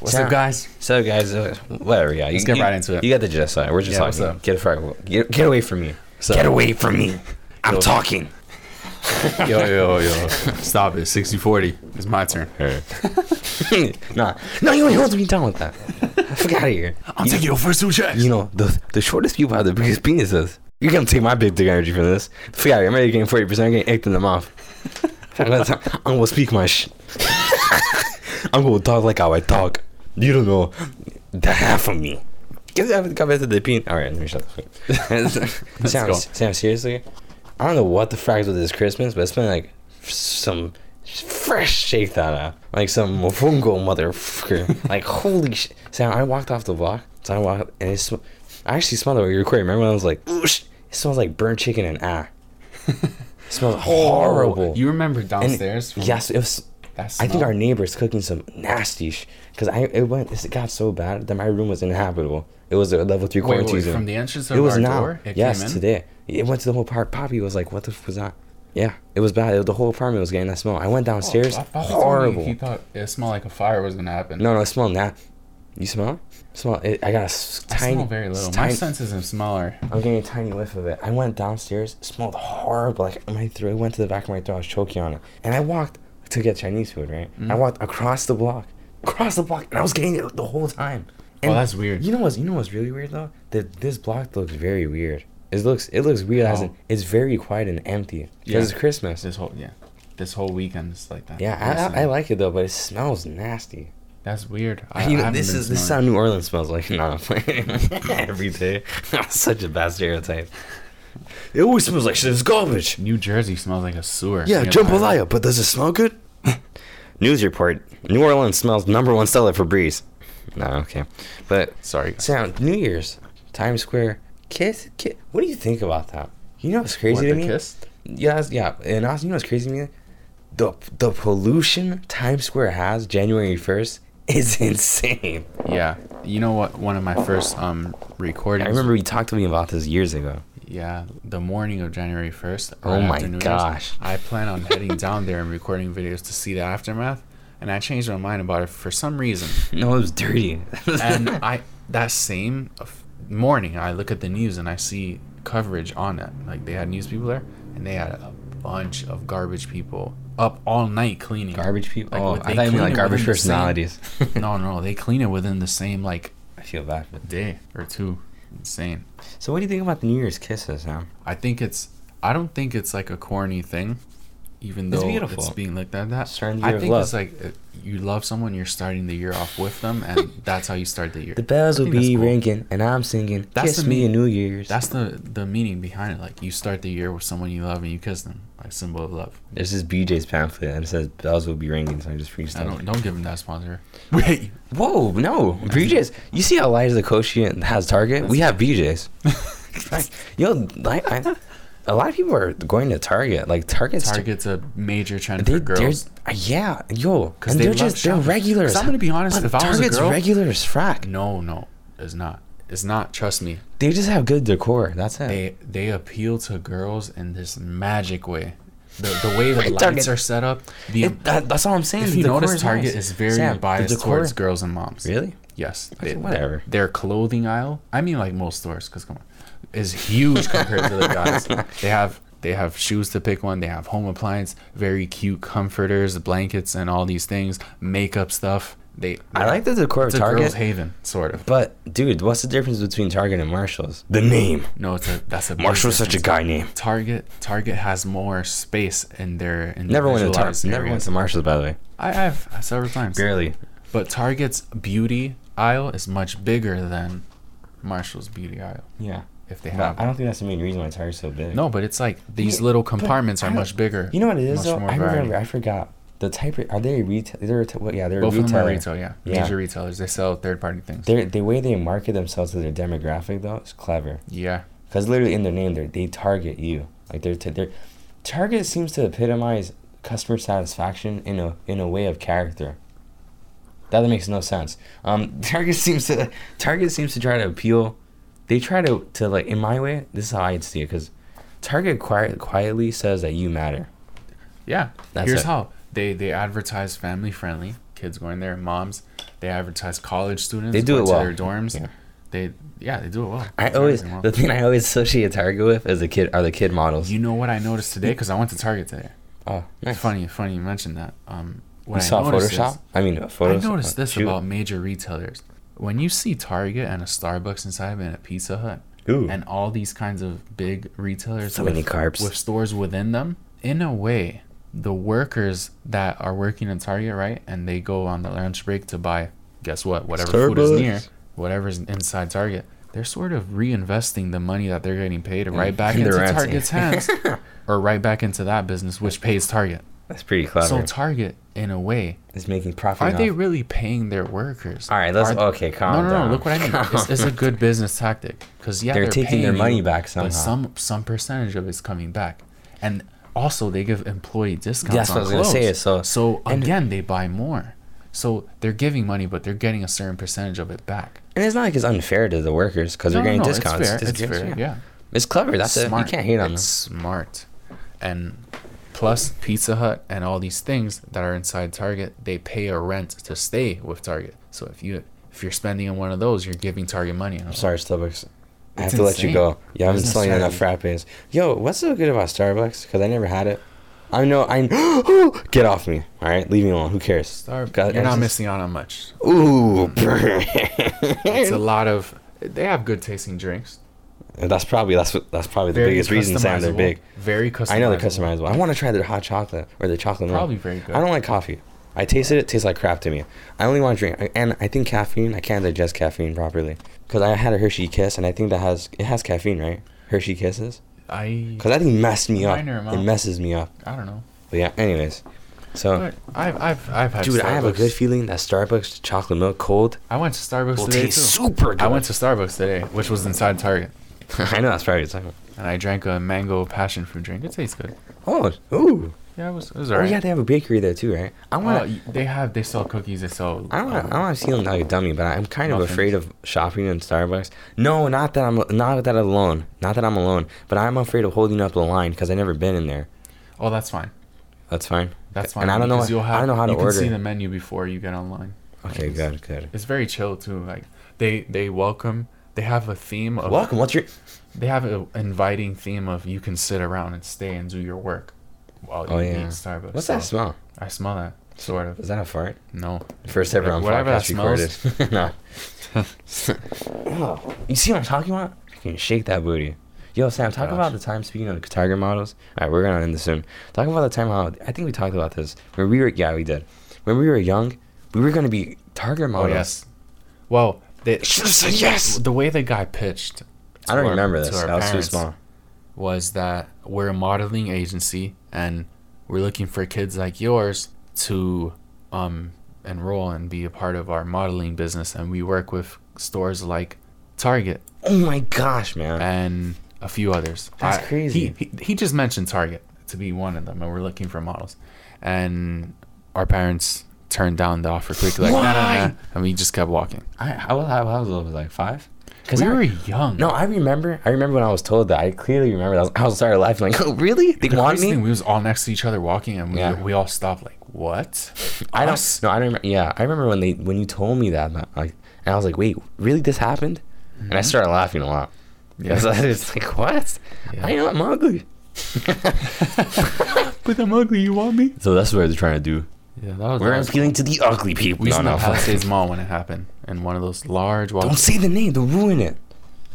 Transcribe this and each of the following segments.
What's So- up, guys? So guys, uh, whatever. Yeah, Let's you, get you- right into it. You got the gist. Of it. We're just Yeah, talking. Get far, get, get away from me. So- Get away from me. I'm Yo. talking. Yo, yo, yo. Stop it. 60 40. It's my turn. nah, no, you ain't supposed to be done with that. Fuck out of here. I'm taking your first two checks. You know the the shortest people have the biggest penises. You're gonna take my big dick energy for this. Fuck out of here. I'm already getting forty percent. I'm getting icked in the mouth. I'm gonna, I'm gonna speak my sh. I'm gonna talk like how I talk. You don't know the half of me. Get that come back to the peen. All right, let me shut the fuck. Sam, go. Sam, seriously, I don't know what the frags with this Christmas, but it's been like some fresh shake that up, like some mofongo motherfucker. like holy shit, Sam! I walked off the block, so I walked, and it sm- I actually smelled it while you were recording. Remember when I was like, "Oosh," it smells like burnt chicken and ah. It smells horrible. You remember downstairs? from- yes, it was. I think our neighbor's cooking some nasty sh. Cause I it went it got so bad that my room was inhabitable. It was a level three quarantine wait, zone. from the entrance of it was our now. door? It yes, today. It went to the whole park. Poppy was like, "What the f was that?" Yeah, it was bad. It- the whole apartment was getting that smell. I went oh, downstairs. Oh, horrible. He thought it smelled like a fire was gonna happen. No, no, it smelled that. You smell? Smell it. I got a s- I tiny. smell very little. My tiny- senses of smaller. I'm getting a tiny whiff of it. I went downstairs, smelled horrible. Like my throat it went to the back of my throat. I was choking on it. And I walked to get Chinese food, right? Mm. I walked across the block, across the block, and I was getting it the whole time. Oh, And that's weird. You know what's you know what's really weird though? That this block looks very weird. It looks it looks weird as in it's very quiet and empty because Yeah. it's Christmas. This whole yeah, this whole weekend is like that. Yeah, I, I, I like it though, but it smells nasty. That's weird. I, you know, this is this is how New Orleans smells like. Playing. every day. Such a bad stereotype. It always smells like shit. It's garbage. New Jersey smells like a sewer. Yeah, near the highway. jambalaya, but does it smell good? News report: New Orleans smells number one seller Febreze. No, okay, but Sorry. sound New Year's, Times Square, kiss, kiss. What do you think about that? You know what's crazy What, to the me? kiss? Yeah, that's- yeah, and also you know what's crazy to me? The the pollution Times Square has January first is insane. Yeah. You know what? One of my first um recordings. I remember you talked to me about this years ago. Yeah, the morning of January first. Oh my gosh. I plan on heading down there and recording videos to see the aftermath, and I changed my mind about it for some reason. No, it was dirty. and I that same morning, I look at the news and I see coverage on it. Like they had news people there, and they had a bunch of garbage people up all night cleaning. garbage people. Like, oh, I thought you meant like garbage the same- personalities. no, no, they clean it within the same like I feel bad. For day or two. Insane. So, what do you think about the New Year's kisses, Sam? I think it's. I don't think it's like a corny thing, even It's though beautiful. it's being looked at that. Starting the I year of think love. it's like uh, you love someone, you're starting the year off with them, and that's how you start the year. The bells will be cool. ringing, and I'm singing. That's Kiss the me mean- in New Year's. That's the the meaning behind it. Like you start the year with someone you love and you kiss them, like symbol of love. This is BJ's pamphlet, and it says bells will be ringing. So I just I freestyle. don't don't give him that sponsor. Wait, Whoa, no, BJ's. You see how Elijah Koshy has Target? We have BJ's. Yo, like, I, a lot of people are going to Target. Like Target's Target's a major trend They, for girls. uh, yeah, yo, 'Cause and they they're love just they're regulars. I'm gonna be honest, But if I was a Target's girl- regular as frack. No, no, it's not. It's not. Trust me. They just have good decor. That's it. They they appeal to girls in this magic way. The the way the lights are set up. The It- that- that's all I'm saying. if the you notice, Target nice. is very Sam, biased towards girls and moms. Really? Yes. They- whatever. Their clothing aisle, I mean, like most stores, because come on, is huge compared to the guys. They have they have shoes to pick one. They have home appliance, very cute comforters, blankets, and all these things, makeup stuff. They I like the decor of it's a Target. girl's haven, sort of. But dude, what's the difference between Target and Marshalls? The name. No, it's a that's a Marshall's such a guy name. Target Target has more space in their in Never went to Target. Never went to Marshalls, by the way. I have uh, several times. Barely. But Target's beauty aisle is much bigger than Marshall's beauty aisle. Yeah. If they But have I don't think that's the main reason why Target's so big. no, but it's like these little compartments are much bigger. You know what it is though? more I variety. remember. I forgot. The type. Are they retail? They're a reta- what- yeah. They're Both a of them are retail, yeah. Yeah. Major retailers. They sell third party things. They're, the way they market themselves to their demographic though is clever. yeah. Because literally in their name, they they target you. Like they're t- they're Target seems to epitomize customer satisfaction in a in a way of character. That makes no sense. Um, Target seems to Target seems to try to appeal. They try to to like in my way. This is how I see it because Target quiet, quietly says that you matter. Yeah. That's Here's it. how. They they advertise family friendly. Kids going there, moms. They advertise college students. They do it to well. Their dorms. Yeah. They yeah they do it well. I It's always well. the thing I always associate Target with is the kid are the kid models. You know what I noticed today? Because I went to Target today. oh, nice. Funny, funny you mentioned that. Um, what You I saw Photoshop? is- I mean, Photoshop. I noticed this shoot. about major retailers. When you see Target and a Starbucks inside of it and a Pizza Hut Ooh. and all these kinds of big retailers So with, many carbs. with stores within them, in a way, the workers that are working in Target, right, and they go on the lunch break to buy, guess what, whatever food is near, Starbucks. whatever's inside Target, they're sort of reinvesting the money that they're getting paid right back into. Target's hands, or right back into that business, which pays Target. That's pretty clever. So Target, in a way, is making profit. are they really paying their workers? All right, let's Are- okay, calm no, no, down. no. Look what I mean. It's, it's a good business tactic because yeah, They're they're, taking their money you, back somehow. but some some percentage of it's coming back, and also they give employee discounts. That's on what I was gonna say, clothes. so- so again, they buy more. So they're giving money, but they're getting a certain percentage of it back. and it's not like it's unfair to the workers because No, they're getting no, no, discounts. It's fair. Just It's fair. yeah. Yeah. It's clever. That's it. You can't hate on them. smart, and plus Pizza Hut and all these things that are inside Target, they pay a rent to stay with Target. So if you if you're spending on one of those, you're giving Target money. I'm sorry, Starbucks. I have to let you go. Yeah, I'm selling enough frappes. Yo, what's so good about Starbucks? Because I never had it. I know. I get off me. All right, leave me alone. Who cares? Star- God, you're not just- missing out on much. Ooh, It's a lot of. They have good tasting drinks. That's probably that's what that's probably the Very biggest reason Sam they're big. Very customizable. I know they're customizable. I want to try their hot chocolate or their chocolate milk. Probably very good. I don't like coffee. I tasted it. it tastes like crap to me. I only want to drink, and I think caffeine. I can't digest caffeine properly because I had a Hershey Kiss, and I think that has it has caffeine, right? Hershey Kisses, I. because that thing messed me up. Minor It messes me up. I don't know. But yeah. Anyways, so But I've I've I've had. dude, I have a good feeling that Starbucks chocolate milk cold I went to Starbucks will today too. taste super good. I went to Starbucks today, which was inside Target, I know that's probably what you're talking and I drank a mango passion fruit drink. It tastes good. Oh, ooh. Yeah, it was. It was alright. Oh yeah, they have a bakery there too, right? I Oh, want. y- they have. They sell cookies. They sell. I don't. Wanna, um, I don't want to feel like a dummy, but I'm kind of muffins. afraid of shopping in Starbucks. No, not that I'm not that I'm alone. Not that I'm alone, but I'm afraid of holding up the line because I've never been in there. Oh, that's fine. That's fine. That's fine. And I don't know. because You'll have, I don't know how to you order. can see the menu before you get online. okay, good, good. It's very chill too. Like they they welcome. They have a theme of. Welcome. What's your? They have an inviting theme of you can sit around and stay and do your work while you Oh, eat yeah. Starbucks. What's So that smell? I smell that sort of. Is that a fart? No. First ever on Whatever podcast recorded. no. Oh, you see what I'm talking about? I can shake that booty. Yo, Sam, talk Gosh. about the time. Speaking of the Target models, all right, we're gonna end this soon. Talk about the time how I think we talked about this when we were. Yeah, we did. When we were young, we were gonna be Target Oh models. yes. Well, they, Should've said yes. The way the guy pitched. I don't our- remember this. I was too small. Was that we're a modeling agency and we're looking for kids like yours to um enroll and be a part of our modeling business and we work with stores like Target Oh my gosh, man. and a few others. That's crazy. He, he he just mentioned Target to be one of them, and we're looking for models. And our parents turned down the offer quickly, like nah, nah, Why? nah, and we just kept walking. I how, how, how was I was like five? Cause We I- were young. No, I remember. I remember when I was told that. I clearly remember. I was, I was started laughing like, "Oh, really? They the want me?" thing, we was all next to each other walking, and we Yeah. we all stopped like, what? I Us? don't. No, I don't remember. Yeah, I remember when they when you told me that. that, Like, and I was like, "Wait, really? This happened?" And I started laughing a lot. Mm-hmm. Yeah. Yeah, it's like what? Yeah. I know I'm ugly. But I'm ugly. You want me? So that's what I was trying to do. Yeah, that was. We're that was appealing to the ugly people. We was no, in the no. Palisades Mall when it happened, in one of those large. Walk- Don't say the name. They'll ruin it.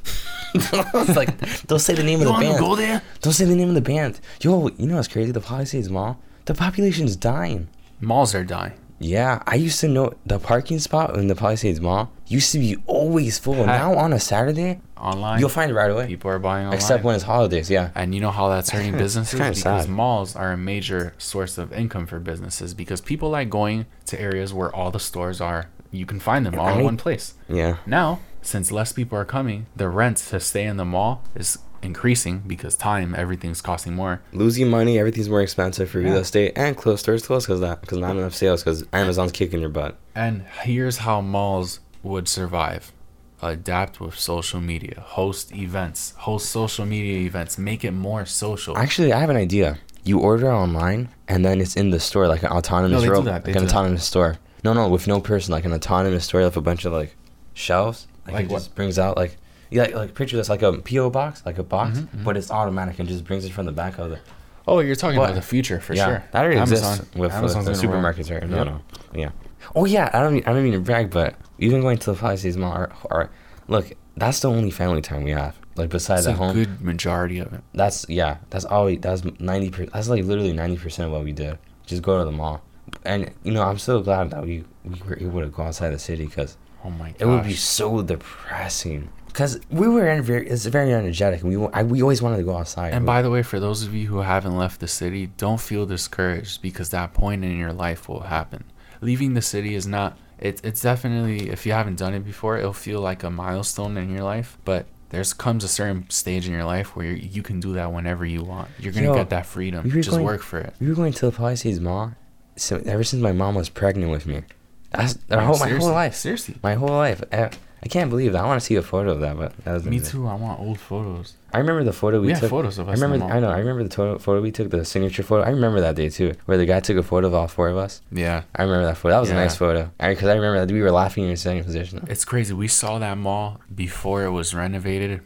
it's like don't say the name you of the want to band. go there? Don't say the name of the band. Yo, you know what's crazy? The Palisades Mall. The population's dying. Malls are dying. Yeah, I used to know the parking spot in the Palisades Mall used to be always full. Huh. Now on a Saturday, Online, you'll find it right away. people are buying online. Except when it's holidays, yeah. And you know how that's hurting businesses because sad. malls are a major source of income for businesses because people like going to areas where all the stores are. You can find them all in one place. Yeah. Now, since less people are coming, the rent to stay in the mall is increasing because time everything's costing more. Losing money, everything's more expensive for real estate and closed stores close because that because not enough sales because Amazon's kicking your butt. And here's how malls would survive. Adapt with social media, host events, host social media events, make it more social. Actually, I have an idea. You order online and then it's in the store like an autonomous No, they do robot, that, they like an do that. autonomous store. No, no, with no person, like an autonomous store with a bunch of like shelves. Like, Like it what? just brings out like yeah, like, like picture this like a PO box, like a box, Mhm, mhm. but it's automatic and just brings it from the back of the. Oh, you're talking What? about the future for yeah, sure. that already Amazon, exists with, Amazon's the gonna supermarkets, right? No, Yep. no, yeah. Oh yeah, I don't, mean, I don't mean to brag, but even going to the Palisades Mall, or, or, look, that's the only family time we have. Like besides That's at a home, good majority of it. that's yeah, that's all. We, that's ninety. percent That's like literally ninety percent of what we did. Just go to the mall, and you know I'm so glad that we we were able to go outside the city because Oh my god. it would be so depressing. Because we were in very, it's very energetic, and we I, we always wanted to go outside. And by the way, for those of you who haven't left the city, don't feel discouraged because that point in your life will happen. Leaving the city is not. It, it's definitely if you haven't done it before, it'll feel like a milestone in your life. But there's comes a certain stage in your life where you you can do that whenever you want. You're gonna Yo, get that freedom. we Just going- work for it. we were going to the Palisades Mall, so ever since my mom was pregnant with me. That's my whole, my whole life. Seriously. My whole life. Eh, I, I can't believe that. I want to see a photo of that, but that was Me too. I want old photos. I remember the photo we, We took. photos of I us. the remember. I know. I remember the to- photo we took, the signature photo. I remember that day too, where the guy took a photo of all four of us. Yeah. I remember that photo. That was a nice photo. Because I, remember that we were laughing in your sitting position. It's crazy. We saw that mall before it was renovated.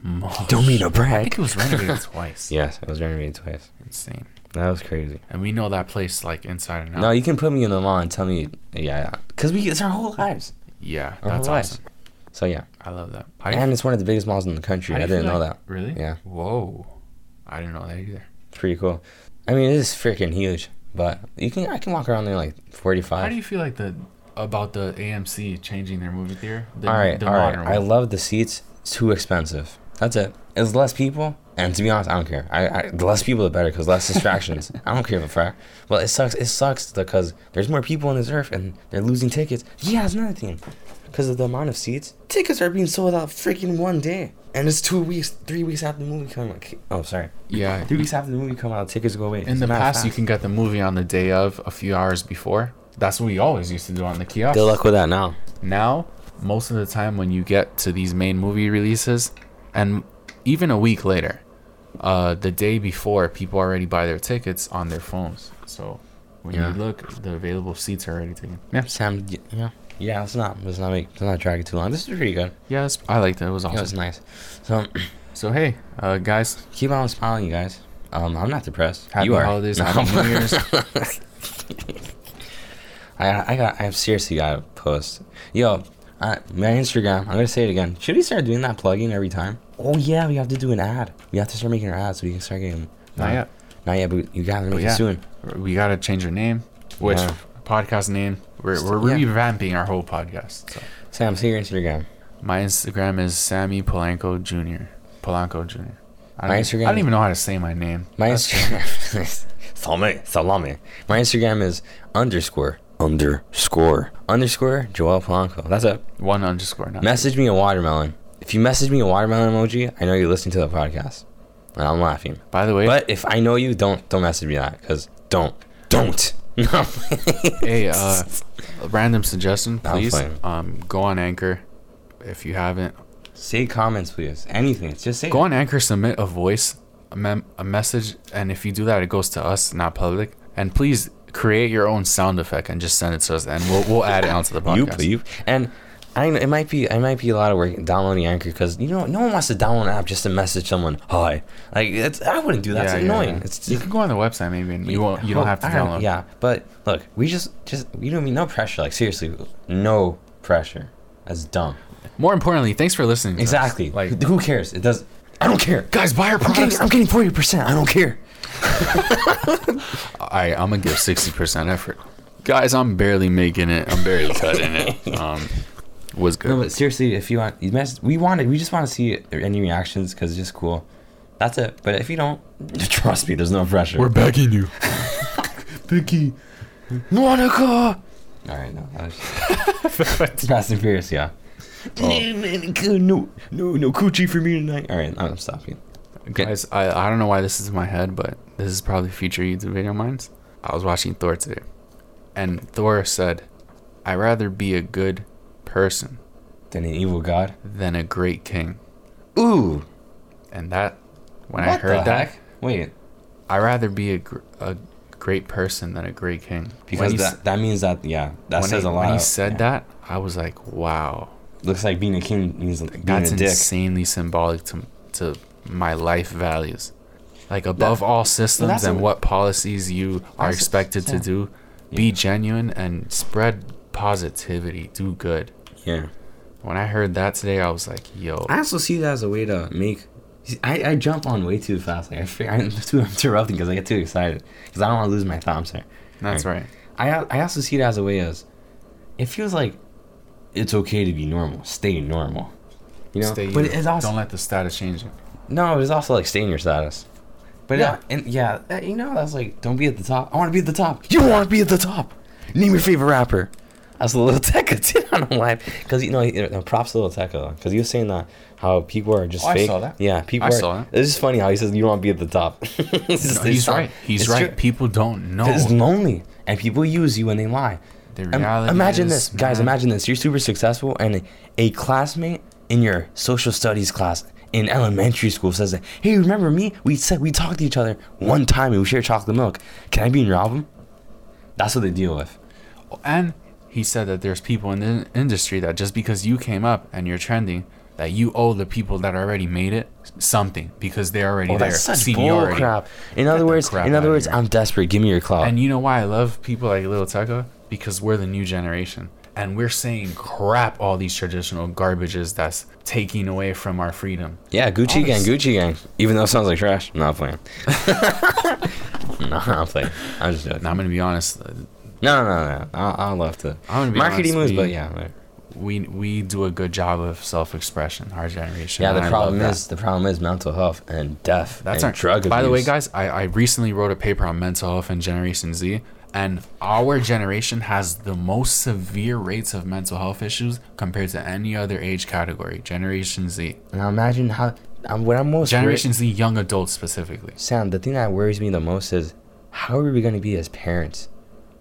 Don't mean to I think it was renovated twice. Yes, it was renovated twice. Insane. That was crazy. And we know that place like inside and out. No, you can put me in the mall and tell me, yeah, yeah, because we it's our whole lives. yeah, Our that's lives. So yeah, I love that. You and it's one of the biggest malls in the country. I didn't know like- that. Really? Yeah, Whoa. I didn't know that either. it's pretty cool. I mean, it is freaking huge, but you can I can walk around there like 45. How do you feel like the about the AMC changing their movie theater? The, all right, all right. I love the seats. It's too expensive. That's it. It's less people, and to be honest, I don't care. I, I the less people, the better, because less distractions. I don't care if a fact. Well, it sucks. It sucks because there's more people on this earth, and they're losing tickets. Yeah, it's another thing. Because of the amount of seats, tickets are being sold out freaking one day, and it's two weeks, three weeks after the movie come out. Oh, sorry, yeah. three weeks after the movie come out, tickets go away. In the past, you can get the movie on the day of, a few hours before. That's what we always used to do on the kiosk. Good luck with that now. now most of the time when you get to these main movie releases and even a week later uh, the day before people already buy their tickets on their phones so when Yeah. you look the available seats are already taken yeah Sam, yeah, yeah. Let's not, let's not make, let's not drag it too long. This is pretty good. yeah i liked it it was It awesome was nice. So so hey uh, guys keep on smiling, you guys. Um, I'm not depressed. Happy you are. holidays, happy New Year's. I I got I have seriously got to post. Yo, uh, my Instagram. I'm gonna say it again. Should we start doing that plugging every time? Oh yeah, we have to do an ad. We have to start making our ads so we can start getting. not uh, yet Not yet, but you gotta make yeah. it soon. we gotta change our name which Yeah. podcast name we're, we're Yeah. revamping our whole podcast so Sam, say your Instagram. my instagram is sammy polanco jr polanco jr I My don't, Instagram- I don't even know how to say my name. My That's- Instagram. salame, salame. My Instagram is underscore underscore underscore Joel Polanco. That's it. One underscore. Message me a watermelon. If you message me a watermelon emoji, I know you're listening to the podcast, and I'm laughing. By the way, But if I know you, don't don't message me that because don't don't. No. hey, uh, random suggestion, please. Um, go on Anchor if you haven't. say comments, please. Anything. Just say. Go on Anchor, submit a voice, a, mem- a message, and if you do that, it goes to us, not public. And please create your own sound effect and just send it to us, and we'll we'll add it onto the podcast. you, please. and I know it might be it might be a lot of work downloading Anchor because you know no one wants to download an app just to message someone hi. Like it's I wouldn't do that. Yeah, it's yeah, annoying. yeah. It's you can go on the website maybe, and you won't. You don't have to I download. Yeah, but look, we just just you know I mean no pressure. Like seriously, no pressure. That's dumb. More importantly, thanks for listening. to us. Exactly. Like, who cares? It does. I don't care. guys, buy our products. I'm getting forty percent. I don't care. I I'm gonna give sixty percent effort. Guys, I'm barely making it. I'm barely cutting it. Um, was good. No, but seriously, if you want, you mess, we want it. We just want to see any reactions because it's just cool. That's it. But if you don't, trust me, there's no pressure. We're begging you. Vicky, Monica. All right, no, that was Fast and Furious, yeah. Oh. No, no, no coochie for me tonight. All right, I'm stopping. Okay. Guys, I, I don't know why this is in my head, but this is probably future YouTube video of mine. I was watching Thor today, and Thor said, "I'd rather be a good person than an evil god. than a great king." Ooh. And that, when I heard that, heck? Wait. I'd rather be a, gr- a great person than a great king. Because he s- that that means that yeah that says he, a lot. When he said yeah. that, I was like, wow, looks like being a king means being that's a dick. insanely symbolic to to my life values. Like above all systems and a- what policies you are expected to yeah. do, be genuine and spread positivity. Do good. Yeah. When I heard that today, I was like, yo, I also see that as a way to make. I, I jump on way too fast. Like I I'm too interrupting because I get too excited because I don't want to lose my thoughts here. that's right. I I also see it as a way as it feels like it's okay to be normal, stay normal. You know, Stay but it's also Don't let the status change you. no, it's also like staying your status. But Yeah. and yeah, you know that's like don't be at the top. I want to be at the top. You want to be at the top. Name your favorite rapper. That's a little Tekka too. I don't know because you know, you know, props to Lil Tecca because he was saying that how people are just Oh, I fake. saw that. Yeah, people. I are, saw that. It's just funny how he says you want to be at the top. Just- No, he's right. He's right. true. People don't know. It's lonely, and people use you when they lie. The reality imagine is, this, guys. Imagine this. You're super successful, and a, a classmate in your social studies class in elementary school says that, "Hey, remember me? We said we talked to each other one time, and we shared chocolate milk. Can I be in your album?" That's what they deal with. And he said that there's people in the industry that just because you came up and you're trending, that you owe the people that already made it something because they're already Oh, there. that's such seniority. bull crap. In other words, in other words, here. I'm desperate. Give me your clout. And you know why I love people like Lil Tecca? Because we're the new generation. And we're saying crap all these traditional garbages that's taking away from our freedom. yeah, Gucci gang, Gucci gang. Even though it sounds like trash, I'm not playing. no, I'm playing. I'm just joking. Now I'm gonna be honest. No, no, no, no. I'll, I'll love to. I'm gonna be Marketing moves, but yeah. like- We we do a good job of self-expression. Our generation. Yeah, the problem is the problem is mental health and death That's and our drug abuse. By the way, guys, I, I recently wrote a paper on mental health and Generation Z, and our generation has the most severe rates of mental health issues compared to any other age category. Generation Z, Now imagine how um, what I'm most Generation Z, young adults specifically. Sam, the thing that worries me the most is how are we going to be as parents?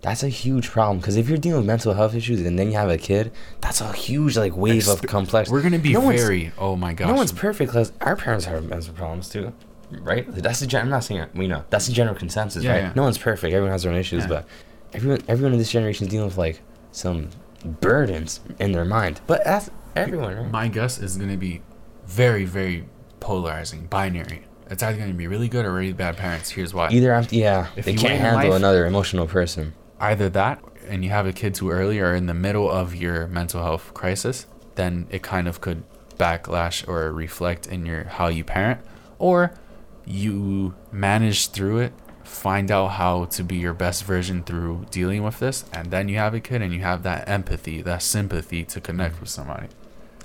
That's a huge problem because if you're dealing with mental health issues and then you have a kid, that's a huge like wave of complex. We're gonna be No very. Oh my gosh. No one's perfect because our parents have mental problems too, right? That's the gen- I'm not saying we know that's the general consensus, Yeah, right? yeah. No one's perfect. Everyone has their own issues, Yeah. but everyone everyone in this generation is dealing with like some burdens in their mind. But that's everyone, right? My guess is gonna be very, very polarizing, binary. It's either gonna be really good or really bad parents. Here's why. Either after, yeah, If they can't handle life- another emotional person. Either that and you have a kid too early or in the middle of your mental health crisis then it kind of could backlash or reflect in your how you parent or you manage through it find out how to be your best version through dealing with this and then you have a kid and you have that empathy that sympathy to connect with somebody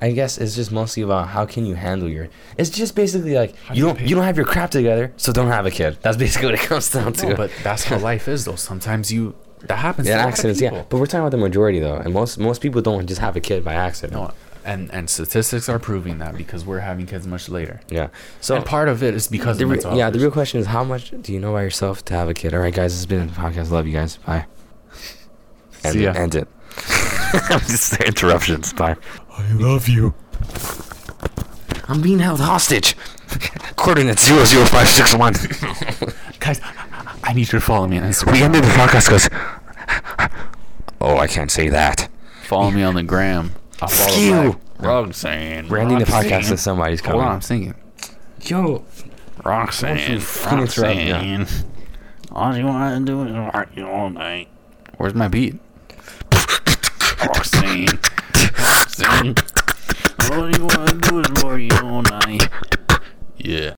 I guess it's just mostly about how can you handle your. It's just basically like How you you don't pay- you don't have your crap together, so don't have a kid. That's basically what it comes down to. no, but that's how life is though sometimes you that happens yeah, to a lot of accidents. Yeah, but we're talking about the majority though, and most most people don't just have a kid by accident. no and and statistics are proving that because we're having kids much later Yeah. So and part of it is because the of re- mental health yeah, the real question is how much do you know about yourself to have a kid? All right, guys, this has been a podcast. Love you guys. Bye. End See it. ya. End it. just interruptions. Bye. I love you. I'm being held hostage. Coordinates zero zero five six one. Guys, I need you to follow me on Instagram. We ended the podcast because. Oh, I can't say that. Follow me on the gram. I'll follow Phew. back. Roxanne. We're the podcast and somebody's Hold on, I'm singing. Yo, Roxanne. fucking interrupt. Roxanne. All you want to do is rock you all night. Where's my beat? Roxanne. Roxanne. All you want to do is rock you all night. Yeah.